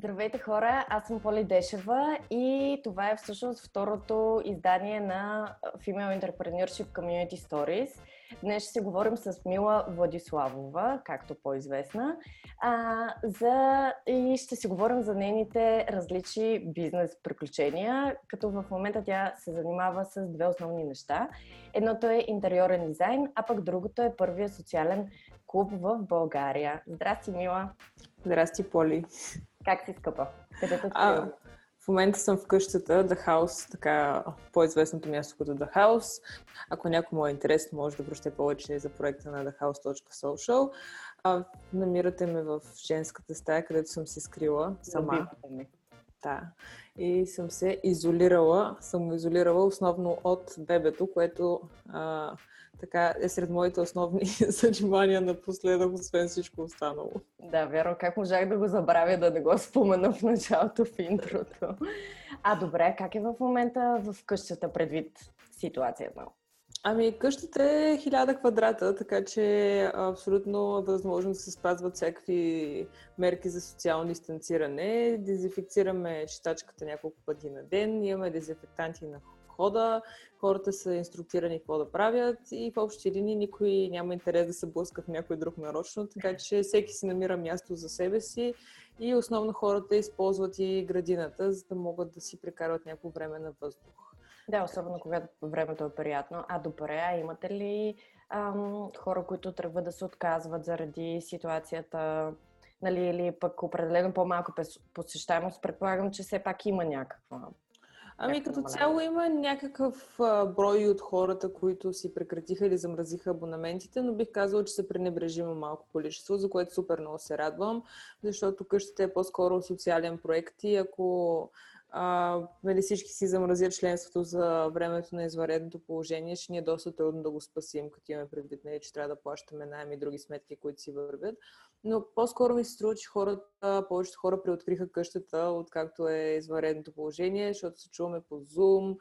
Здравейте хора, аз съм Поли Дешева и това е всъщност второто издание на Female Entrepreneurship Community Stories. Днес ще си говорим с Мила Владиславова, както по-известна, а, за... и ще си говорим за нейните различни бизнес приключения, като в момента тя се занимава с две основни неща. Едното е интериорен дизайн, а пък другото е първия социален клуб в България. Здрасти, Мила! Здрасти, Поли! Как си, скъпа? Къде те а, В момента съм в къщата The House, така по-известното място като The House. Ако някой му е интересно, може да прочете повече за проекта на thehouse.social. А, намирате ме в женската стая, където съм се скрила сама. Да. И съм се изолирала, съм изолирала основно от бебето, което а, така е сред моите основни занимания напоследък, освен всичко останало. Да, вярно. Как можах да го забравя да не го спомена в началото в интрото. А добре, как е в момента в къщата предвид ситуацията? Ами, къщата е хиляда квадрата, така че абсолютно възможно да се спазват всякакви мерки за социално дистанциране. Дезинфекцираме читачката няколко пъти на ден, имаме дезинфектанти на хода, хората са инструктирани какво да правят и в общи линии никой няма интерес да се блъска в някой друг нарочно, така че всеки си намира място за себе си и основно хората използват и градината, за да могат да си прекарват някакво време на въздух. Да, особено когато времето е приятно. А добре, а имате ли ам, хора, които трябва да се отказват заради ситуацията, нали, или пък определено по-малко посещаемост? Предполагам, че все пак има някаква Ами като цяло има някакъв а, брой от хората, които си прекратиха или замразиха абонаментите, но бих казала, че са пренебрежимо малко количество, за което супер много се радвам, защото къщата е по-скоро социален проект и ако нали, всички си замразят членството за времето на изваредното положение, ще ни е доста трудно да го спасим, като имаме предвид, нали, че трябва да плащаме найем и други сметки, които си вървят. Но по-скоро ми се струва, че хората, повечето хора преоткриха къщата, откакто е изваредното положение, защото се чуваме по Zoom,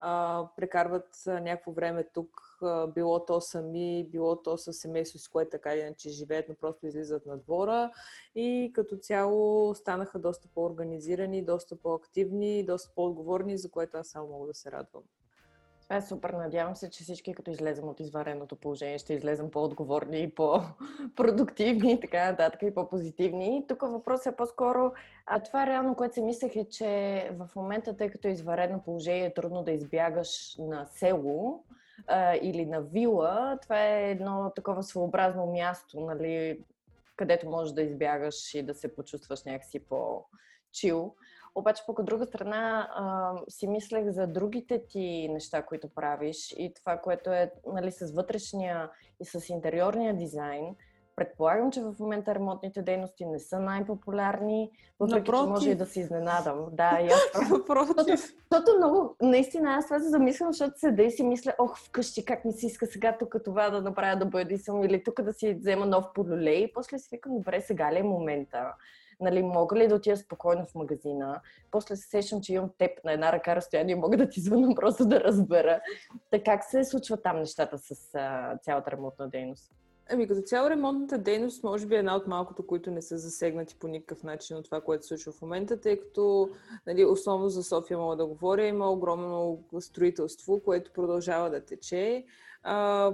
а, прекарват някакво време тук, а, било то сами, било то с семейство, с което така или иначе живеят, но просто излизат на двора и като цяло станаха доста по-организирани, доста по-активни, доста по-отговорни, за което аз само мога да се радвам. Е супер. Надявам се, че всички, като излезем от извареното положение, ще излезем по-отговорни и по-продуктивни и така нататък и по-позитивни. Тук въпросът е по-скоро, а това реално, което си мислех е, че в момента, тъй като е изваредно положение, е трудно да избягаш на село а, или на вила. Това е едно такова своеобразно място, нали, където можеш да избягаш и да се почувстваш някакси по-чил. Обаче, пък от друга страна, а, си мислех за другите ти неща, които правиш и това, което е нали, с вътрешния и с интериорния дизайн. Предполагам, че в момента ремонтните дейности не са най-популярни, въпреки Напротив. че може и да се изненадам. Да, и аз Напротив. Защото, много, наистина, аз това се замислям, защото седа и си мисля, ох, вкъщи, как ми се иска сега тук това да направя да бъде съм или тук да си взема нов полюлей. И после си викам, добре, сега ли е момента? Нали, мога ли да отида спокойно в магазина, после се сещам, че имам теб на една ръка разстояние, мога да ти звънам просто да разбера. Така как се случват там нещата с а, цялата ремонтна дейност? Ами като цяло ремонтната дейност може би е една от малкото, които не са засегнати по никакъв начин от това, което се случва в момента, тъй като нали, основно за София мога да говоря, има огромно строителство, което продължава да тече.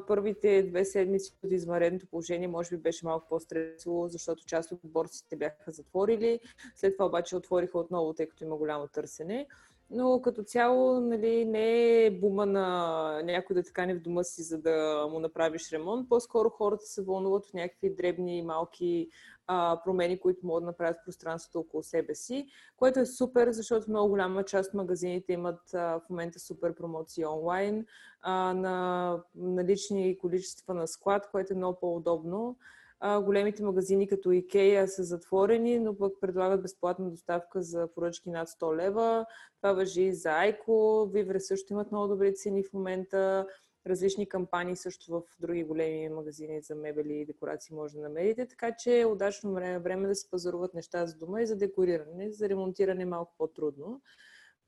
Първите две седмици от извънредното положение може би беше малко по-стресово, защото част от борците бяха затворили. След това обаче отвориха отново, тъй като има голямо търсене. Но като цяло нали, не е бума на някой да така не в дома си, за да му направиш ремонт. По-скоро хората се вълнуват от някакви дребни, малки а, промени, които могат да направят в пространството около себе си, което е супер, защото много голяма част от магазините имат а, в момента супер промоции онлайн а, на налични количества на склад, което е много по-удобно. Големите магазини като Икея са затворени, но пък предлагат безплатна доставка за поръчки над 100 лева. Това въжи и за Айко. Вивре също имат много добри цени в момента различни кампании също в други големи магазини за мебели и декорации може да намерите, така че е удачно време, време да се пазаруват неща за дома и за декориране, за ремонтиране е малко по-трудно.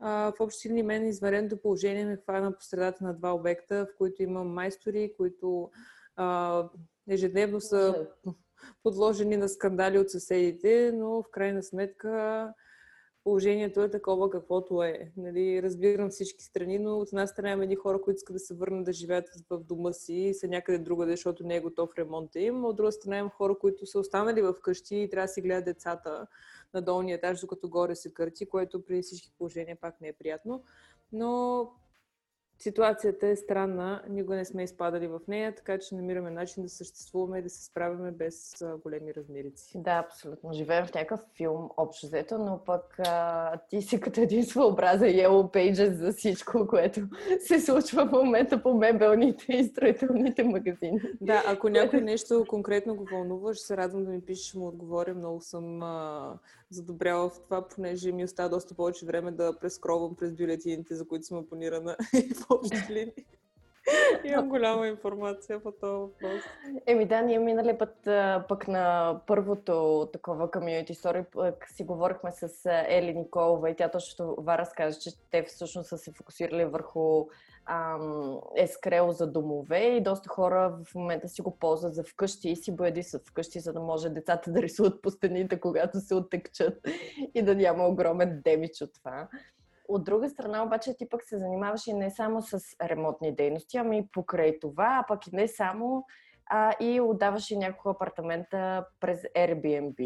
В общи линии мен извареното положение ме хвана по средата на два обекта, в които имам майстори, които ежедневно са подложени на скандали от съседите, но в крайна сметка положението е такова каквото е. Нали, разбирам всички страни, но от една страна има едни хора, които искат да се върнат да живеят в дома си и са някъде другаде, защото не е готов ремонта им. От друга страна има хора, които са останали в къщи и трябва да си гледат децата на долния етаж, докато горе се кърти, което при всички положения пак не е приятно. Но ситуацията е странна, никога не сме изпадали в нея, така че намираме начин да съществуваме и да се справяме без а, големи размерици. Да, абсолютно. Живеем в някакъв филм, общо взето, но пък а, ти си като един своеобразен Yellow Pages за всичко, което се случва в момента по мебелните и строителните магазини. Да, ако някой нещо конкретно го вълнува, ще се радвам да ми пишеш, му отговоря. Много съм а, задобряла в това, понеже ми остава доста повече време да прескровам през бюлетините, за които съм в общи линии. Имам голяма информация по този въпрос. Еми да, ние минали път пък на първото такова community story, пък си говорихме с Ели Николова и тя точно това разказа, че те всъщност са се фокусирали върху ам, ескрел за домове и доста хора в момента си го ползват за вкъщи и си боядисат вкъщи, за да може децата да рисуват по стените, когато се оттекчат и да няма огромен демич от това. От друга страна, обаче, ти пък се занимаваш и не само с ремонтни дейности, ами и покрай това, а пък и не само, а и отдаваше няколко апартамента през Airbnb.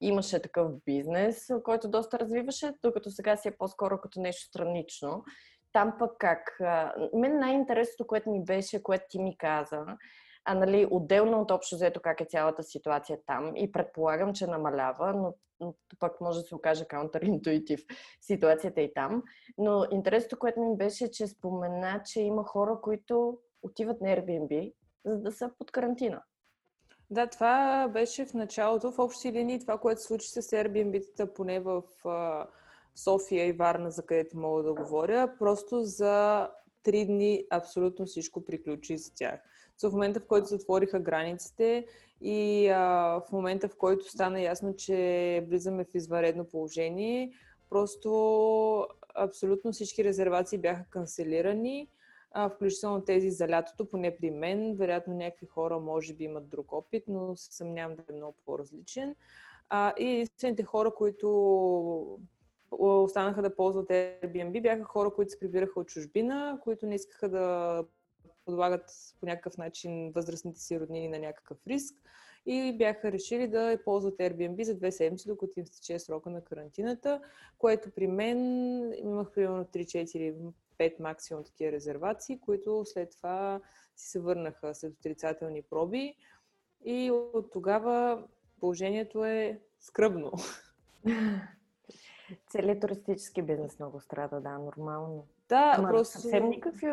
Имаше такъв бизнес, който доста развиваше, докато сега си е по-скоро като нещо странично. Там пък как? Мен най-интересното, което ми беше, което ти ми каза, а нали, отделно от общо взето как е цялата ситуация там и предполагам, че намалява, но, но пък може да се окаже каунтеринтуитив ситуацията и там. Но интересното, което ми беше, че спомена, че има хора, които отиват на Airbnb, за да са под карантина. Да, това беше в началото. В общи линии това, което случи с Airbnb-тата, поне в София и Варна, за където мога да говоря, просто за три дни абсолютно всичко приключи за тях. So, в момента, в който затвориха границите и а, в момента, в който стана ясно, че влизаме в извънредно положение, просто абсолютно всички резервации бяха канцелирани, а, включително тези за лятото, поне при мен. Вероятно някакви хора може би имат друг опит, но се съмнявам да е много по-различен. А, и единствените хора, които останаха да ползват Airbnb, бяха хора, които се прибираха от чужбина, които не искаха да подлагат по някакъв начин възрастните си роднини на някакъв риск и бяха решили да ползват Airbnb за две седмици, докато им стече срока на карантината, което при мен имах примерно 3-4-5 максимум такива резервации, които след това си се върнаха след отрицателни проби и от тогава положението е скръбно. Целият туристически бизнес много страда, да, нормално. Да, Ама просто... съвсем никакви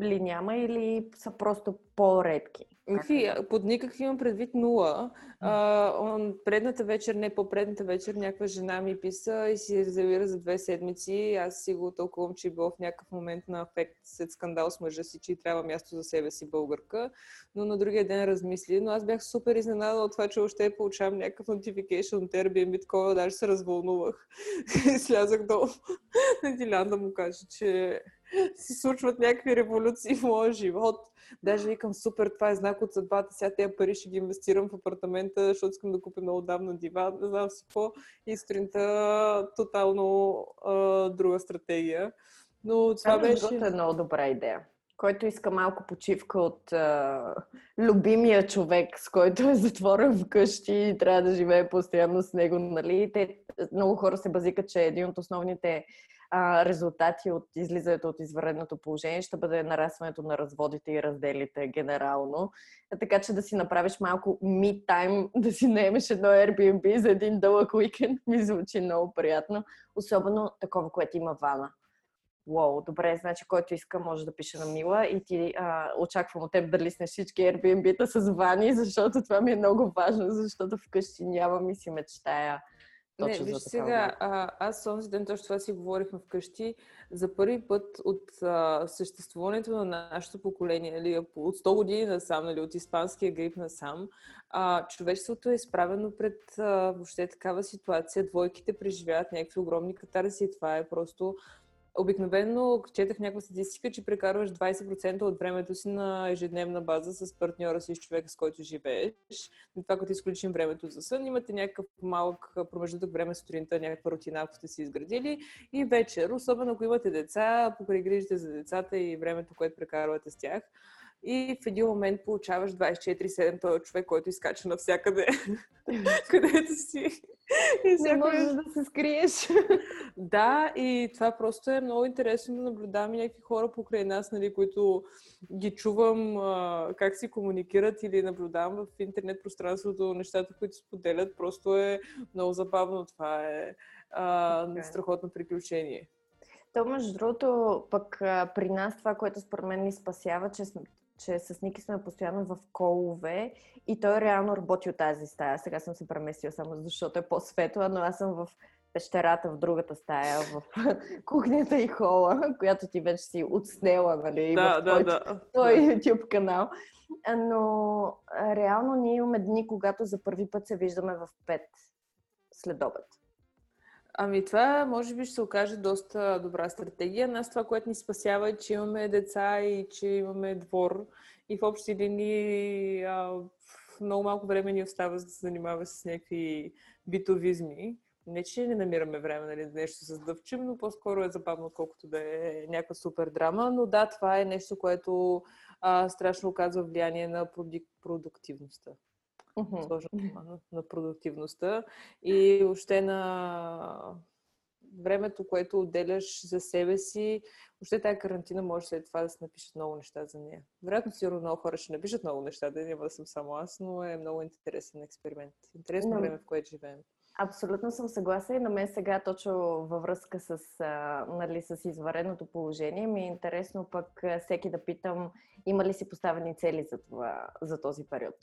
ли няма или са просто по-редки? Фи, под никакъв имам предвид нула. А, предната вечер, не по-предната вечер, някаква жена ми писа и си резервира за две седмици. Аз си го тълкувам, че е било в някакъв момент на афект след скандал с мъжа си, че трябва място за себе си българка. Но на другия ден размисли. Но аз бях супер изненадана от това, че още получавам някакъв notification от Airbnb, такова, даже се развълнувах. Слязах долу на Дилян да му кажа, че си случват някакви революции в моя живот. Даже викам, супер, това е знак от съдбата, сега тези пари ще ги инвестирам в апартамента, защото искам да купя много давна диван, не знам си какво. И сутринта тотално а, друга стратегия. Но това Това беше... е много добра идея. Който иска малко почивка от а, любимия човек, с който е затворен вкъщи и трябва да живее постоянно с него, нали? Те, много хора се базикат, че един от основните а, резултати от излизането от извънредното положение ще бъде нарастването на разводите и разделите генерално. Така че да си направиш малко me time, да си наемеш едно Airbnb за един дълъг уикенд, ми звучи много приятно. Особено такова, което има вана. Уоу, добре, значи който иска може да пише на Мила и ти а, очаквам от теб да лиснеш всички Airbnb-та с вани, защото това ми е много важно, защото вкъщи нямам и си мечтая точно не, виж сега, а, аз онзи ден точно това си говорихме вкъщи. За първи път от а, съществуването на нашето поколение, нали, от 100 години насам, нали, от испанския грип насам, а, човечеството е изправено пред а, въобще такава ситуация. Двойките преживяват някакви огромни катарси. Това е просто обикновено четах някаква статистика, че прекарваш 20% от времето си на ежедневна база с партньора си, с човека, с който живееш. И това, като изключим времето за сън, имате някакъв малък промеждутък време сутринта, някаква рутина, ако сте си изградили. И вечер, особено ако имате деца, покрай грижите за децата и времето, което прекарвате с тях, и в един момент получаваш 24-7 този човек, който изкача навсякъде, където си. И Не можеш да се скриеш. да, и това просто е много интересно да наблюдавам някакви хора покрай нас, нали, които ги чувам а, как си комуникират или наблюдавам в интернет пространството нещата, които споделят. Просто е много забавно. Това е а, okay. Е. страхотно приключение. То, между другото, пък при нас това, което според мен ни спасява, че че с Ники сме постоянно в колове и той реално работи от тази стая. Сега съм се преместила само защото е по-светла, но аз съм в пещерата в другата стая, в кухнята и хола, която ти вече си отснела, нали, да, в да, да. той YouTube канал. Но реално ние имаме дни, когато за първи път се виждаме в 5 след обед. Ами това може би ще се окаже доста добра стратегия. Нас това, което ни спасява е, че имаме деца и че имаме двор и в общи линии а, много малко време ни остава за да се занимава с някакви битовизми. Не, че не намираме време нали, да нещо се сдъвчим, но по-скоро е забавно, отколкото да е някаква супер драма. Но да, това е нещо, което а, страшно оказва влияние на продуктивността сложно на, на продуктивността и въобще на времето, което отделяш за себе си. Въобще тази карантина може след това да се напишат много неща за нея. Вероятно, сигурно много хора ще напишат много неща, да няма да съм само аз, но е много интересен експеримент. Интересно но... време, в което живеем. Абсолютно съм съгласна и на мен сега точно във връзка с, а, нали, с извареното положение ми е интересно пък всеки да питам има ли си поставени цели за, това, за този период.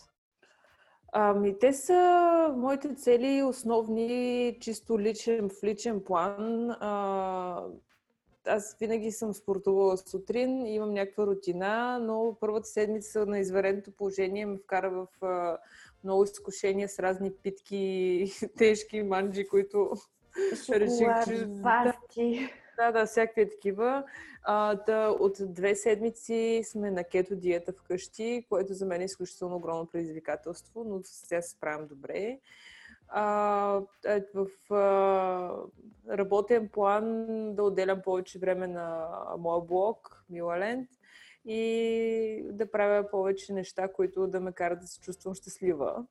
Ами, те са моите цели основни, чисто личен, в личен план. А, аз винаги съм спортувала сутрин, имам някаква рутина, но първата седмица на извареното положение ме вкара в а, много изкушения с разни питки, тежки манджи, които реших, че... Пасти. Да, да, всякакви такива. А, да, от две седмици сме на кето диета вкъщи, което за мен е изключително огромно предизвикателство, но сега се справям добре. А, е, в а, работен план да отделям повече време на моя блог, Милаленд, и да правя повече неща, които да ме карат да се чувствам щастлива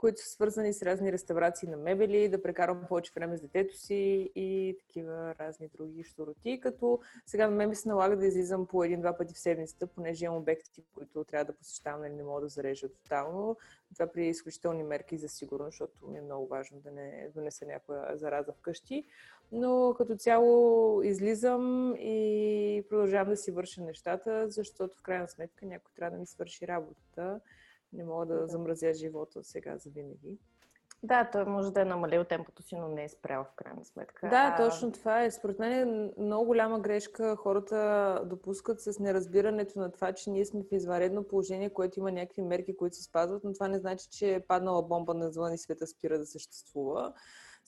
които са свързани с разни реставрации на мебели, да прекарам повече време с детето си и такива разни други штороти, като сега на мен ми се налага да излизам по един-два пъти в седмицата, понеже имам обекти, които трябва да посещавам, нали не мога да зарежа тотално. Това при изключителни мерки за сигурност, защото ми е много важно да не донеса някоя зараза вкъщи. Но като цяло излизам и продължавам да си върша нещата, защото в крайна сметка някой трябва да ми свърши работата не мога да замразя живота сега за винаги. Да, той може да е намалил темпото си, но не е спрял в крайна сметка. Да, а... точно това е. Според мен е много голяма грешка хората допускат с неразбирането на това, че ние сме в извънредно положение, което има някакви мерки, които се спазват, но това не значи, че е паднала бомба на звън и света спира да съществува.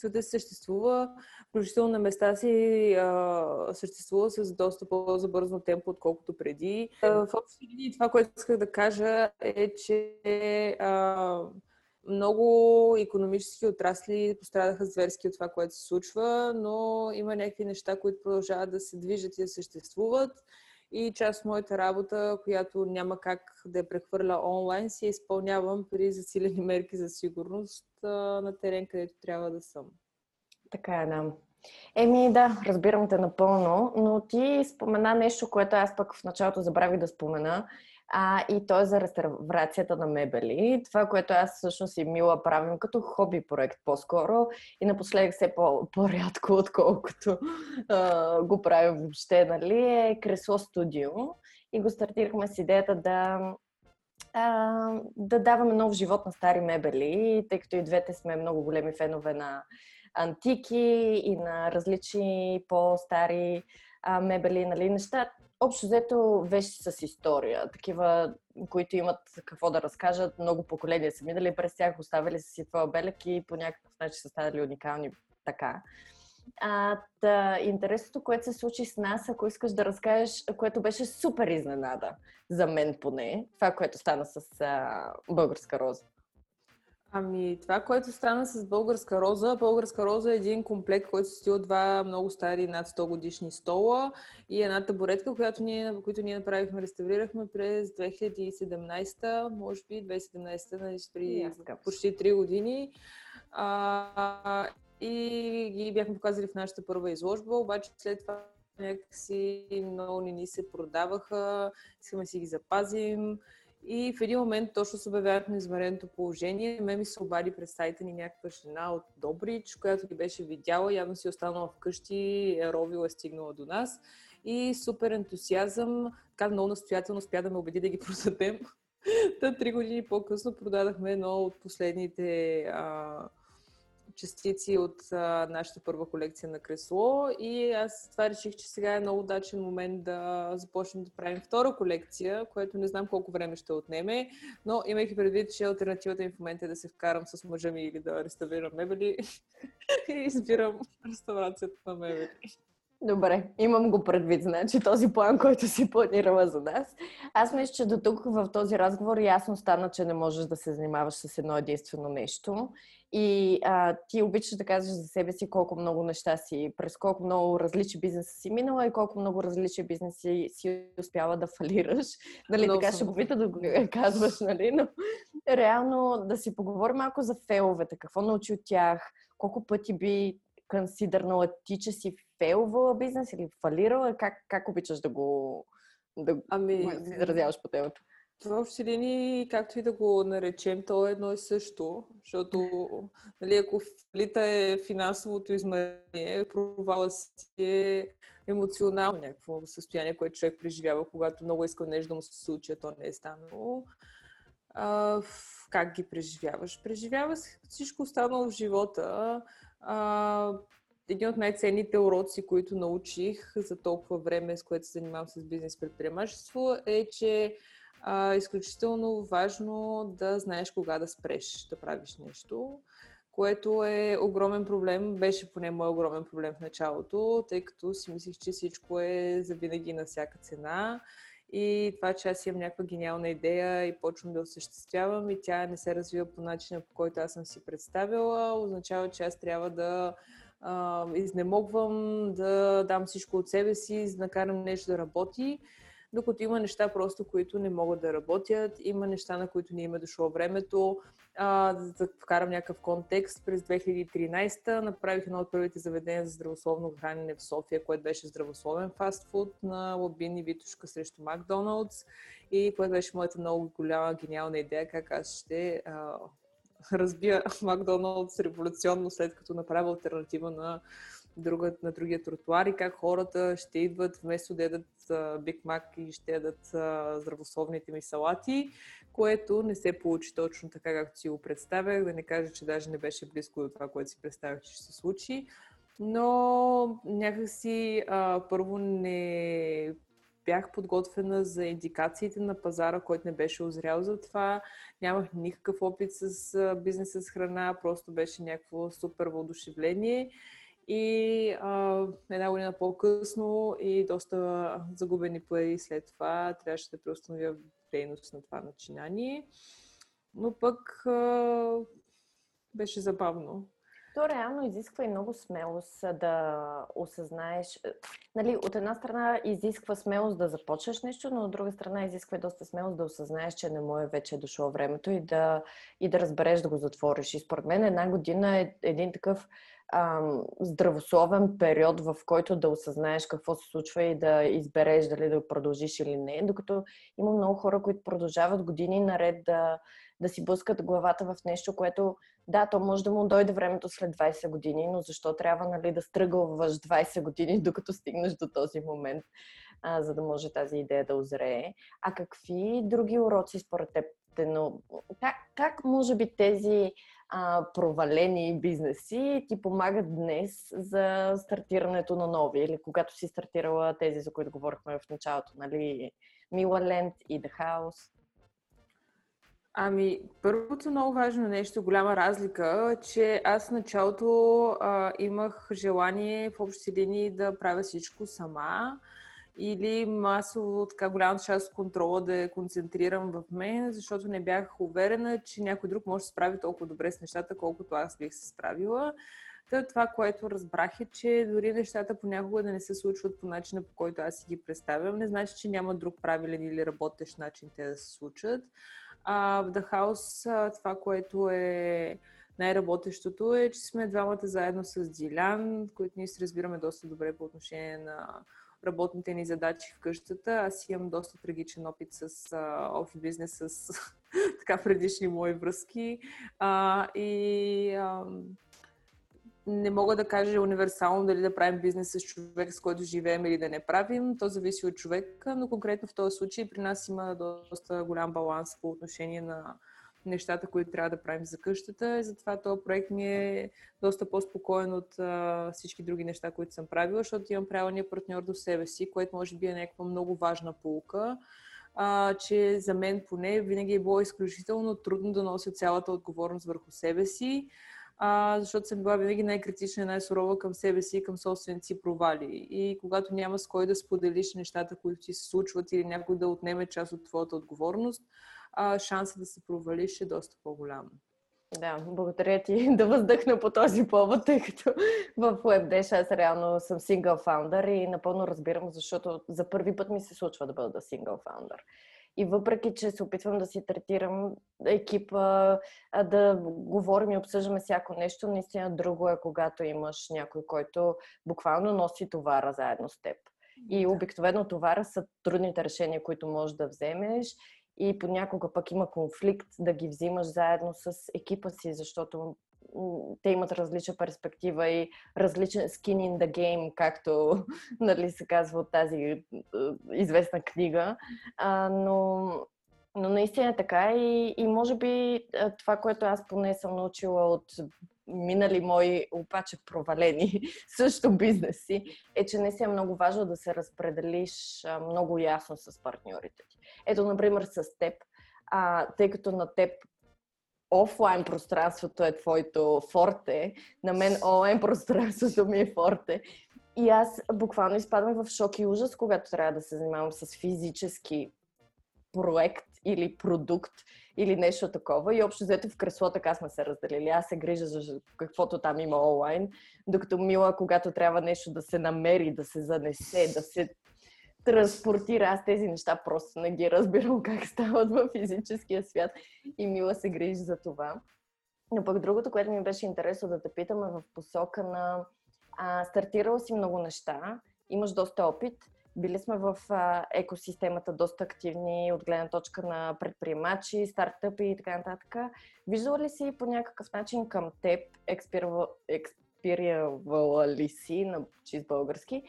Света съществува, включително на места си а, съществува с доста по-забързно темпо, отколкото преди. В общи линии това, което исках да кажа е, че а, много економически отрасли пострадаха зверски от това, което се случва, но има някакви неща, които продължават да се движат и да съществуват. И част от моята работа, която няма как да я прехвърля онлайн, си изпълнявам при засилени мерки за сигурност на терен, където трябва да съм. Така е, да. Еми да, разбирам те напълно, но ти спомена нещо, което аз пък в началото забравих да спомена, а, и то е за реставрацията на мебели. Това, което аз всъщност и Мила правим като хоби проект по-скоро и напоследък все по- по-рядко, отколкото а, го правим въобще, нали, е кресло студио. И го стартирахме с идеята да а, да даваме нов живот на стари мебели, тъй като и двете сме много големи фенове на антики и на различни по-стари а, мебели, нали, неща. Общо взето вещи с история, такива, които имат какво да разкажат, много поколения са минали през тях, оставили са си твоя белек и по някакъв начин са станали уникални така. А, та, интересното, което се случи с нас, ако искаш да разкажеш, което беше супер изненада за мен поне, това, което стана с а, Българска роза. Ами, това, което стана с Българска роза, Българска роза е един комплект, който се от два много стари над 100 годишни стола и една табуретка, която ние, които ние направихме, реставрирахме през 2017, може би 2017, нали, при почти 3 години. А, и ги бяхме показали в нашата първа изложба, обаче след това някакси много не ни се продаваха, искаме си ги запазим. И в един момент точно се обявяват на извънредното положение. Ме ми се обади през ни някаква жена от Добрич, която ги беше видяла, явно си е останала вкъщи, е ровила, е стигнала до нас. И супер ентусиазъм, така много настоятелно спя да ме убеди да ги продадем. Та три години по-късно продадахме едно от последните а, частици от а, нашата първа колекция на кресло и аз това реших, че сега е много удачен момент да започнем да правим втора колекция, което не знам колко време ще отнеме, но имайки предвид, че альтернативата ми в момента е да се вкарам с мъжа ми или да реставрирам мебели и избирам реставрацията на мебели. Добре, имам го предвид, значи този план, който си планирала за нас. Аз мисля, че до тук в този разговор ясно стана, че не можеш да се занимаваш с едно единствено нещо. И а, ти обичаш да казваш за себе си колко много неща си, през колко много различни бизнеси си минала и колко много различни бизнеси си успяла да фалираш. Нали, много така шеговито да го казваш, нали? Но реално да си поговорим малко за фейловете. Какво научи от тях? Колко пъти би консидърнала ти, че си фейлвала бизнес или фалирала? Как, как обичаш да го да ами, изразяваш по темата? В общи линии, както и да го наречем, то е едно и също, защото нали, ако фалита е финансовото измерение, провала си е емоционално някакво състояние, което човек преживява, когато много иска нещо да му се случи, а то не е станало. А, как ги преживяваш? Преживява всичко останало в живота. А, един от най-ценните уроци, които научих за толкова време, с което се занимавам с бизнес предприемачество, е, че а, изключително важно да знаеш кога да спреш да правиш нещо, което е огромен проблем, беше поне мой огромен проблем в началото, тъй като си мислих, че всичко е завинаги на всяка цена. И това, че аз имам някаква гениална идея и почвам да осъществявам и тя не се развива по начина, по който аз съм си представила, означава, че аз трябва да а, изнемогвам, да дам всичко от себе си, да накарам нещо да работи докато има неща просто, които не могат да работят, има неща, на които не има дошло времето. А, да вкарам някакъв контекст, през 2013 направих едно от първите заведения за здравословно хранене в София, което беше здравословен фастфуд на Лабин и Витушка срещу Макдоналдс и което беше моята много голяма, гениална идея, как аз ще а, разбия Макдоналдс революционно, след като направя альтернатива на друга, на другия тротуар и как хората ще идват вместо да ядат Биг Мак и ще ядат здравословните ми салати, което не се получи точно така, както си го представях. Да не кажа, че даже не беше близко до това, което си представях, че ще се случи. Но някакси а, първо не бях подготвена за индикациите на пазара, който не беше озрял за това. Нямах никакъв опит с бизнеса с храна, просто беше някакво супер въодушевление. И а, една година по-късно и доста загубени пари след това трябваше да преустановя дейност на това начинание. Но пък а, беше забавно. То реално изисква и много смелост да осъзнаеш. Нали, от една страна изисква смелост да започнеш нещо, но от друга страна изисква и доста смелост да осъзнаеш, че не му е вече дошло времето и да, и да разбереш да го затвориш. И според мен една година е един такъв ам, здравословен период, в който да осъзнаеш какво се случва и да избереш дали да продължиш или не. Докато има много хора, които продължават години наред да, да си блъскат главата в нещо, което да, то може да му дойде времето след 20 години, но защо трябва нали, да стръгълваш 20 години, докато стигнеш до този момент, а, за да може тази идея да озрее. А какви други уроци според теб? Но как, как може би тези а, провалени бизнеси ти помагат днес за стартирането на нови или когато си стартирала тези, за които говорихме в началото, нали? Мила Ленд и The House? Ами, първото много важно нещо, голяма разлика, че аз в началото а, имах желание в общи линии да правя всичко сама или масово така голяма част от контрола да я концентрирам в мен, защото не бях уверена, че някой друг може да се справи толкова добре с нещата, колкото аз бих се справила. Та това, което разбрах е, че дори нещата понякога да не се случват по начина, по който аз си ги представям, не значи, че няма друг правилен или работещ начин те да се случат. А в The House това, което е най-работещото е, че сме двамата заедно с Дилян, които ние се разбираме доста добре по отношение на работните ни задачи в къщата. Аз имам доста трагичен опит с офис бизнес, с така предишни мои връзки. А, и а, не мога да кажа универсално дали да правим бизнес с човек, с който живеем или да не правим. То зависи от човека, но конкретно в този случай при нас има доста голям баланс по отношение на нещата, които трябва да правим за къщата. И затова този проект ми е доста по-спокоен от а, всички други неща, които съм правила, защото имам правилния партньор до себе си, което може би е някаква много важна полука. А, че за мен поне винаги е било изключително трудно да нося цялата отговорност върху себе си а, защото съм била винаги най-критична и най-сурова към себе си и към собствените си провали. И когато няма с кой да споделиш нещата, които ти се случват или някой да отнеме част от твоята отговорност, а, шансът да се провалиш е доста по-голям. Да, благодаря ти да въздъхна по този повод, тъй като в WebDash аз реално съм сингъл фаундър и напълно разбирам, защото за първи път ми се случва да бъда сингъл фаундър. И въпреки, че се опитвам да си третирам екипа, да говорим и обсъждаме всяко нещо, наистина друго е, когато имаш някой, който буквално носи товара заедно с теб. И обикновено товара са трудните решения, които можеш да вземеш и понякога пък има конфликт да ги взимаш заедно с екипа си, защото те имат различна перспектива и различен skin in the game, както нали, се казва от тази е, известна книга. А, но, но наистина е така и, и може би е, това, което аз поне съм научила от минали мои обаче провалени също бизнеси, е, че не си е много важно да се разпределиш много ясно с партньорите. Ето, например, с теб, а, тъй като на теб офлайн пространството е твоето форте, на мен онлайн пространството ми е форте. И аз буквално изпадам в шок и ужас, когато трябва да се занимавам с физически проект или продукт или нещо такова. И общо взето в кресло така сме се разделили. Аз се грижа за каквото там има онлайн, докато Мила, когато трябва нещо да се намери, да се занесе, да се транспортира. Аз тези неща просто не ги разбирам как стават в физическия свят и Мила се грижи за това. Но пък другото, което ми беше интересно да те питаме в посока на а, стартирала си много неща, имаш доста опит, били сме в а, екосистемата доста активни от гледна точка на предприемачи, стартъпи и така нататък. Виждала ли си по някакъв начин към теб, експирявала ли си на чист български,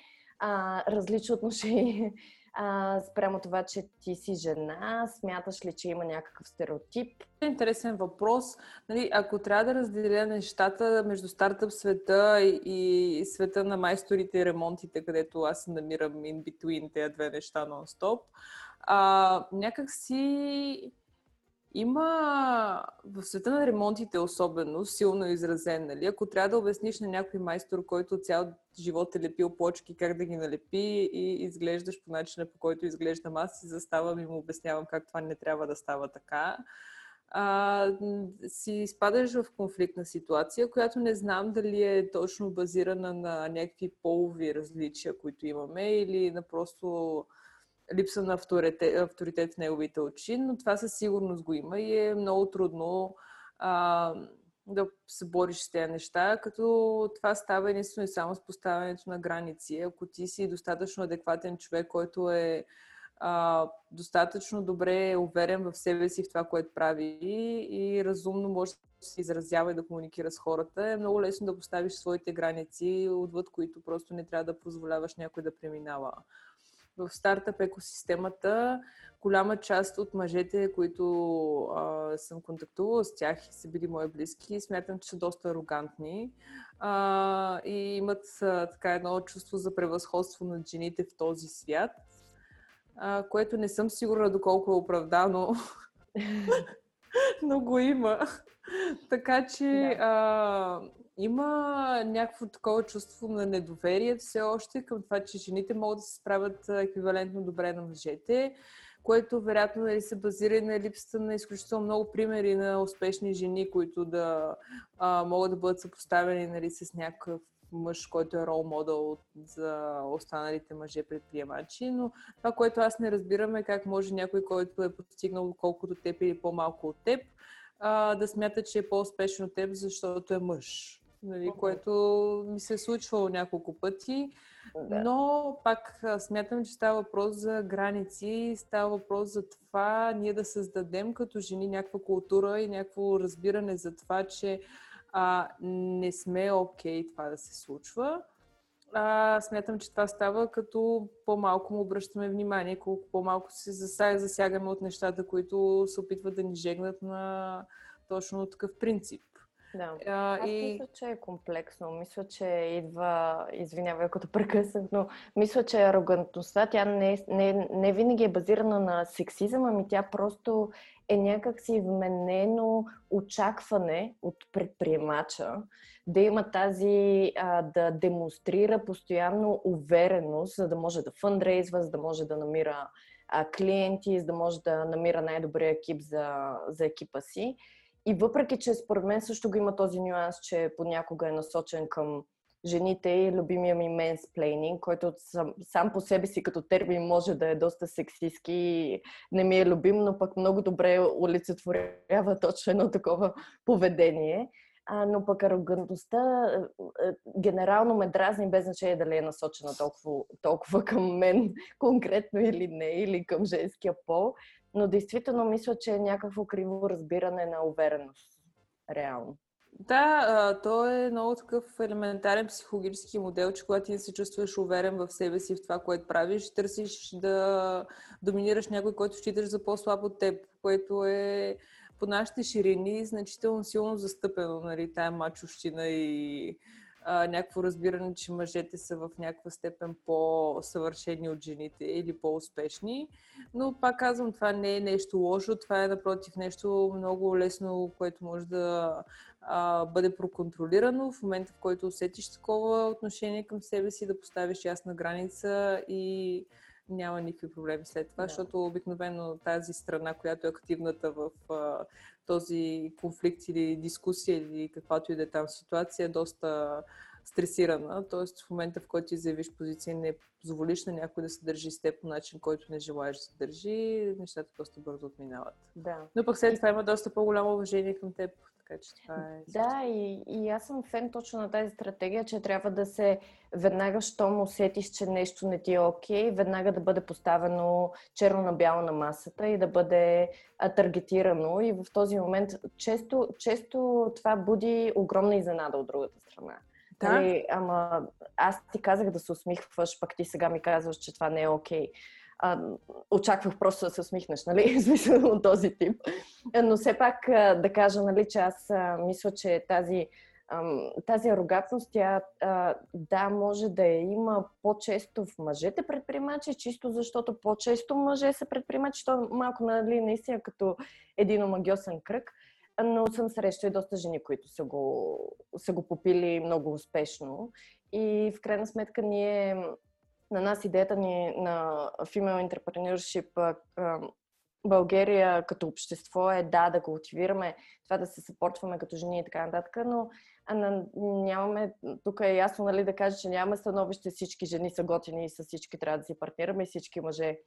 а, различни отношения а, спрямо това, че ти си жена? Смяташ ли, че има някакъв стереотип? Интересен въпрос. Нали, ако трябва да разделя нещата между стартъп света и, и света на майсторите и ремонтите, където аз се намирам in between тези две неща нон-стоп, а, някак си има в света на ремонтите особено силно изразен, нали? Ако трябва да обясниш на някой майстор, който цял живот е лепил почки, как да ги налепи и изглеждаш по начина, по който изглеждам аз, си заставам и му обяснявам как това не трябва да става така, а, си изпадаш в конфликтна ситуация, която не знам дали е точно базирана на някакви полови различия, които имаме, или на просто липса на авторитет, авторитет в неговите очи, но това със сигурност го има и е много трудно а, да се бориш с тези неща, като това става единствено и само с поставянето на граници. Ако ти си достатъчно адекватен човек, който е а, достатъчно добре уверен в себе си в това, което прави и разумно може да се изразява и да комуникира с хората, е много лесно да поставиш своите граници, отвъд които просто не трябва да позволяваш някой да преминава в стартъп екосистемата голяма част от мъжете, които а, съм контактувала с тях и са били мои близки, смятам, че са доста арогантни а, и имат а, така едно чувство за превъзходство на жените в този свят, а, което не съм сигурна доколко е оправдано но го има. така че Да. а, има някакво такова чувство на недоверие все още към това, че жените могат да се справят еквивалентно добре на мъжете, което вероятно нали, се базира и на липсата на изключително много примери на успешни жени, които да а, могат да бъдат съпоставени нали, с някакъв мъж, който е рол модел за останалите мъже предприемачи, но това, което аз не разбирам е как може някой, който е постигнал колкото теб или по-малко от теб, да смята, че е по-успешен от теб, защото е мъж. Нали, Мгм. което ми се е случвало няколко пъти. Да. Но пак смятам, че става въпрос за граници, става въпрос за това ние да създадем като жени някаква култура и някакво разбиране за това, че а, не сме окей това да се случва. А, смятам, че това става като по-малко му обръщаме внимание, колко по-малко се засягаме от нещата, които се опитват да ни жегнат на точно такъв принцип. Да. А, Аз и... мисля, че е комплексно. Мисля, че идва, извинявай, те прекъснах, но мисля, че арогантността, тя не, е- не, не винаги е базирана на сексизъм, ами тя просто е някакси вменено очакване от предприемача да има тази, а, да демонстрира постоянно увереност, за да може да фъндрейзва, за да може да намира а, клиенти, за да може да намира най-добрия екип за, за екипа си. И въпреки, че според мен също го има този нюанс, че понякога е насочен към жените и любимия ми менсплейнинг, който сам, сам по себе си като термин може да е доста сексистски и не ми е любим, но пък много добре олицетворява точно едно такова поведение. А, но пък арогантността е, е, генерално ме дразни без значение дали е насочена толкова, толкова към мен конкретно или не, или към женския пол. Но действително мисля, че е някакво криво разбиране на увереност. Реално. Да, то е много такъв елементарен психологически модел, че когато ти се чувстваш уверен в себе си, в това, което правиш, търсиш да доминираш някой, който считаш за по-слаб от теб, което е по нашите ширини значително силно застъпено, нали, тая мачощина и а, някакво разбиране, че мъжете са в някаква степен по-съвършени от жените или по-успешни. Но пак казвам, това не е нещо лошо, това е напротив нещо много лесно, което може да а, бъде проконтролирано в момента, в който усетиш такова отношение към себе си, да поставиш ясна граница и няма никакви проблеми след това, Да. защото обикновено тази страна, която е активната в а, този конфликт или дискусия или каквато и да е там ситуация, е доста стресирана. Тоест в момента, в който ти заявиш позиция, не позволиш на някой да се държи с теб по начин, който не желаеш да се държи, нещата доста бързо отминават. Да. Но пък след това има доста по-голямо уважение към теб, така че това е... Да, и, и аз съм фен точно на тази стратегия, че трябва да се веднага, щом усетиш, че нещо не ти е окей, веднага да бъде поставено черно на бяло на масата и да бъде таргетирано. И в този момент често, често това буди огромна изненада от другата страна. Да. Нали, ама аз ти казах да се усмихваш, пък ти сега ми казваш, че това не е окей. А, очаквах просто да се усмихнеш, нали? Смисъл от този тип. Но все пак да кажа, нали, че аз мисля, че тази, тази арогантност, тя да, може да я има по-често в мъжете предприемачи, чисто защото по-често мъже са предприемачи, то малко, нали, наистина като един омагиосен кръг но съм срещала и доста жени, които са го, са го попили много успешно. И в крайна сметка ние, на нас идеята ни на Female Entrepreneurship България като общество е да, да култивираме това да се съпортваме като жени и така нататък, но на, нямаме, тук е ясно нали, да кажа, че нямаме становище всички жени са готини и с всички трябва да си партнираме и всички мъже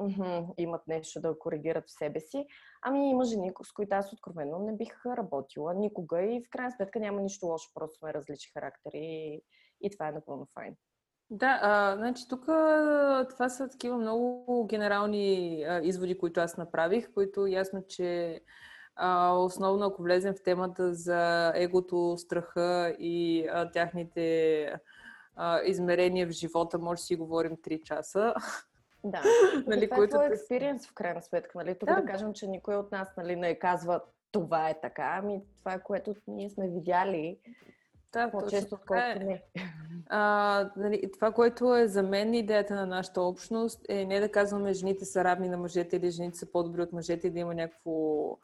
мхм, имат нещо да коригират в себе си. Ами има жени, с които аз откровено не бих работила никога и в крайна сметка няма нищо лошо, просто сме различни характери и, и това е напълно файн. Да, а, значи тук това са такива много генерални а, изводи, които аз направих, които ясно, че а, основно ако влезем в темата за егото, страха и а, тяхните а, измерения в живота, може да си говорим 3 часа. Да, нали, това е които те- експириенс в крайна сметка. Нали? Тук Да. да. кажем, че никой от нас нали, не казва това е така, ами това е което ние сме видяли Да, по-често, е. отколкото не. А, нали, това, което е за мен идеята на нашата общност е не да казваме жените са равни на мъжете или жените са по-добри от мъжете да има някакво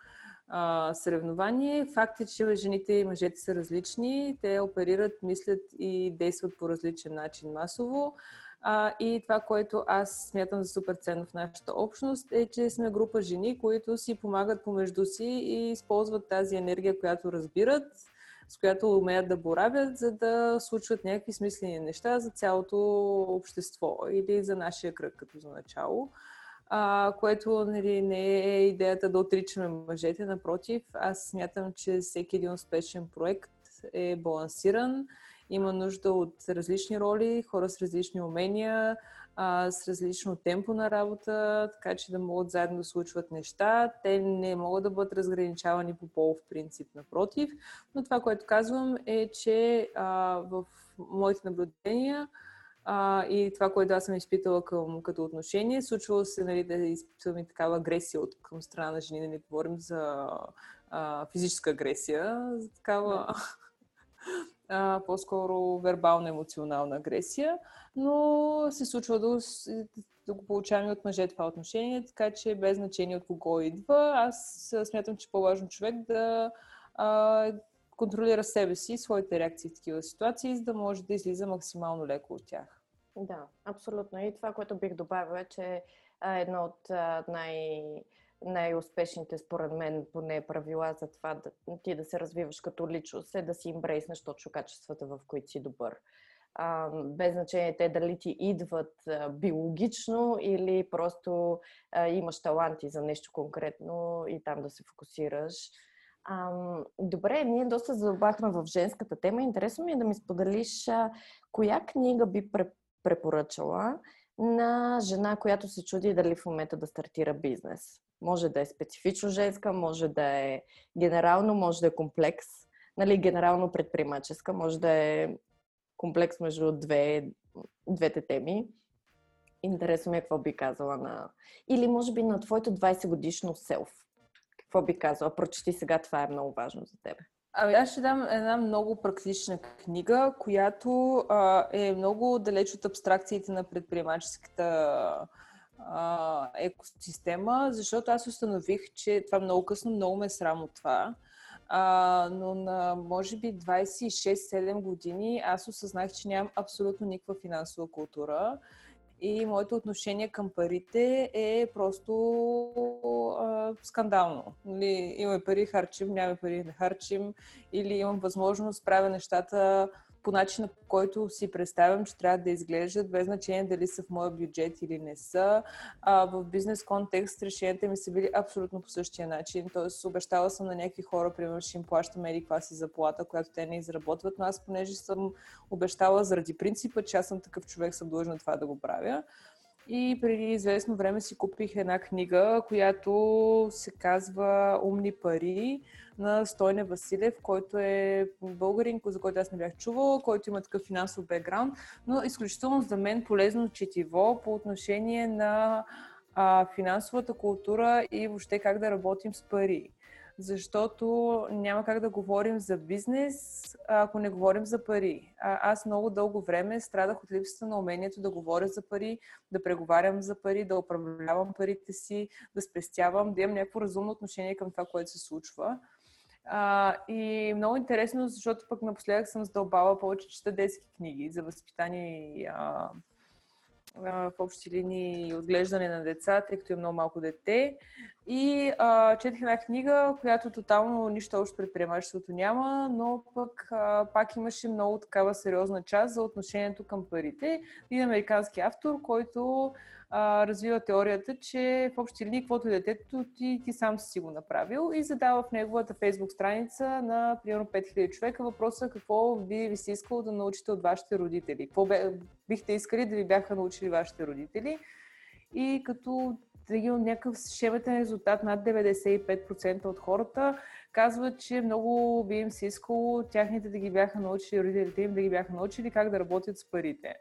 а, съревнование. Факт е, че жените и мъжете са различни. Те оперират, мислят и действат по различен начин масово. А, и това, което аз смятам за супер ценно в нашата общност е, че сме група жени, които си помагат помежду си и използват тази енергия, която разбират, с която умеят да боравят, за да случват някакви смислени неща за цялото общество или за нашия кръг като за начало. А, което нали, не е идеята да отричаме мъжете, напротив, аз смятам, че всеки един успешен проект е балансиран, има нужда от различни роли, хора с различни умения, а, с различно темпо на работа, така че да могат заедно да случват неща. Те не могат да бъдат разграничавани по полов принцип, напротив. Но това, което казвам е, че а, в моите наблюдения а, и това, което аз съм изпитала към, като отношение, случвало се нали, да изпитвам и такава агресия от към страна на жени, да не говорим за а, физическа агресия, за такава а, по-скоро вербална-емоционална агресия, но се случва да, да го получаваме от мъже това отношение, така че без значение от кого идва, аз смятам, че по-важно човек да а, контролира себе си, своите реакции в такива ситуации, за да може да излиза максимално леко от тях. Да, абсолютно. И това, което бих добавила е, че едно от най- най-успешните, според мен, поне правила за това да, ти да се развиваш като личност е да си имбрейснеш точно качествата, в които си добър. А, без значение те дали ти идват а, биологично или просто а, имаш таланти за нещо конкретно и там да се фокусираш. А, добре, ние доста задълбахме в женската тема. Интересно ми е да ми споделиш а, коя книга би препоръчала на жена, която се чуди дали в момента да стартира бизнес. Може да е специфично женска, може да е генерално, може да е комплекс. Нали, генерално предприемаческа, може да е комплекс между две, двете теми. Интересно ми е какво би казала на... Или може би на твоето 20 годишно селф. Какво би казала? Прочети сега, това е много важно за теб. Ами аз ще дам една много практична книга, която а, е много далеч от абстракциите на предприемаческата а, екосистема, защото аз установих, че това много късно, много ме е срам от това. А, но на може би 26-7 години аз осъзнах, че нямам абсолютно никаква финансова култура и моето отношение към парите е просто а, скандално. Нали, имаме пари, харчим, нямаме пари, не харчим, или имам възможност, правя нещата по начина, по който си представям, че трябва да изглеждат, без значение дали са в моя бюджет или не са. А, в бизнес контекст решенията ми са били абсолютно по същия начин. Тоест, обещала съм на някакви хора, примерно, ще им плащаме или каква си заплата, която те не изработват, но аз, понеже съм обещала заради принципа, че аз съм такъв човек, съм длъжна това да го правя. И преди известно време си купих една книга, която се казва Умни пари на Стойне Василев, който е българин, за който аз не бях чувала, който има такъв финансов бекграунд, но изключително за мен полезно четиво по отношение на а, финансовата култура и въобще как да работим с пари защото няма как да говорим за бизнес, ако не говорим за пари. Аз много дълго време страдах от липсата на умението да говоря за пари, да преговарям за пари, да управлявам парите си, да спестявам, да имам някакво разумно отношение към това, което се случва. А, и много интересно, защото пък напоследък съм задълбала повече чета детски книги за възпитание и а, в общи линии отглеждане на деца, тъй като е много малко дете. И а, четох една книга, която тотално нищо общо предприемачеството няма, но пък а, пак имаше много такава сериозна част за отношението към парите. Един американски автор, който а, развива теорията, че в общи линии, каквото е детето, ти, ти сам си го направил и задава в неговата фейсбук страница на примерно 5000 човека въпроса какво ви, ви си искало да научите от вашите родители. Какво бихте искали да ви бяха научили вашите родители. И като да някакъв шеметен резултат над 95% от хората казват, че много би им се искало тяхните да ги бяха научили, родителите им да ги бяха научили как да работят с парите.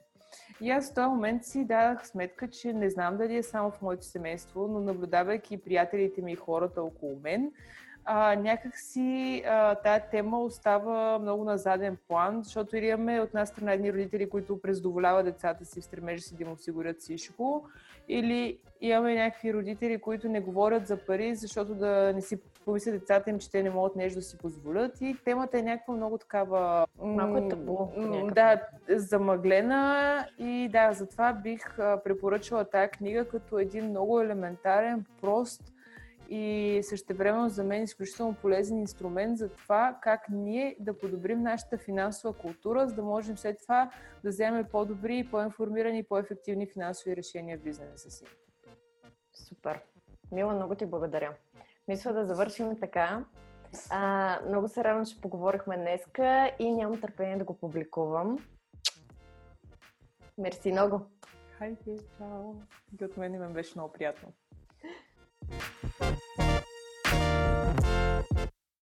И аз в този момент си дадах сметка, че не знам дали е само в моето семейство, но наблюдавайки приятелите ми и хората около мен, а, някакси а, тая тема остава много на заден план, защото или имаме от една страна едни родители, които презадоволяват децата си в стремежа си да им осигурят всичко, или имаме някакви родители, които не говорят за пари, защото да не си помислят децата им, че те не могат нещо да си позволят и темата е някаква много такава... Малко е табу. Да, замъглена и да, затова бих препоръчала тая книга като един много елементарен, прост и същевременно за мен изключително полезен инструмент за това как ние да подобрим нашата финансова култура, за да можем след това да вземем по-добри, по-информирани и по-ефективни финансови решения в бизнеса си. Супер. Мила, много ти благодаря. Мисля да завършим така. А, много се радвам, че поговорихме днеска и нямам търпение да го публикувам. Мерси много. Хайде, чао. И от мен ми беше много приятно.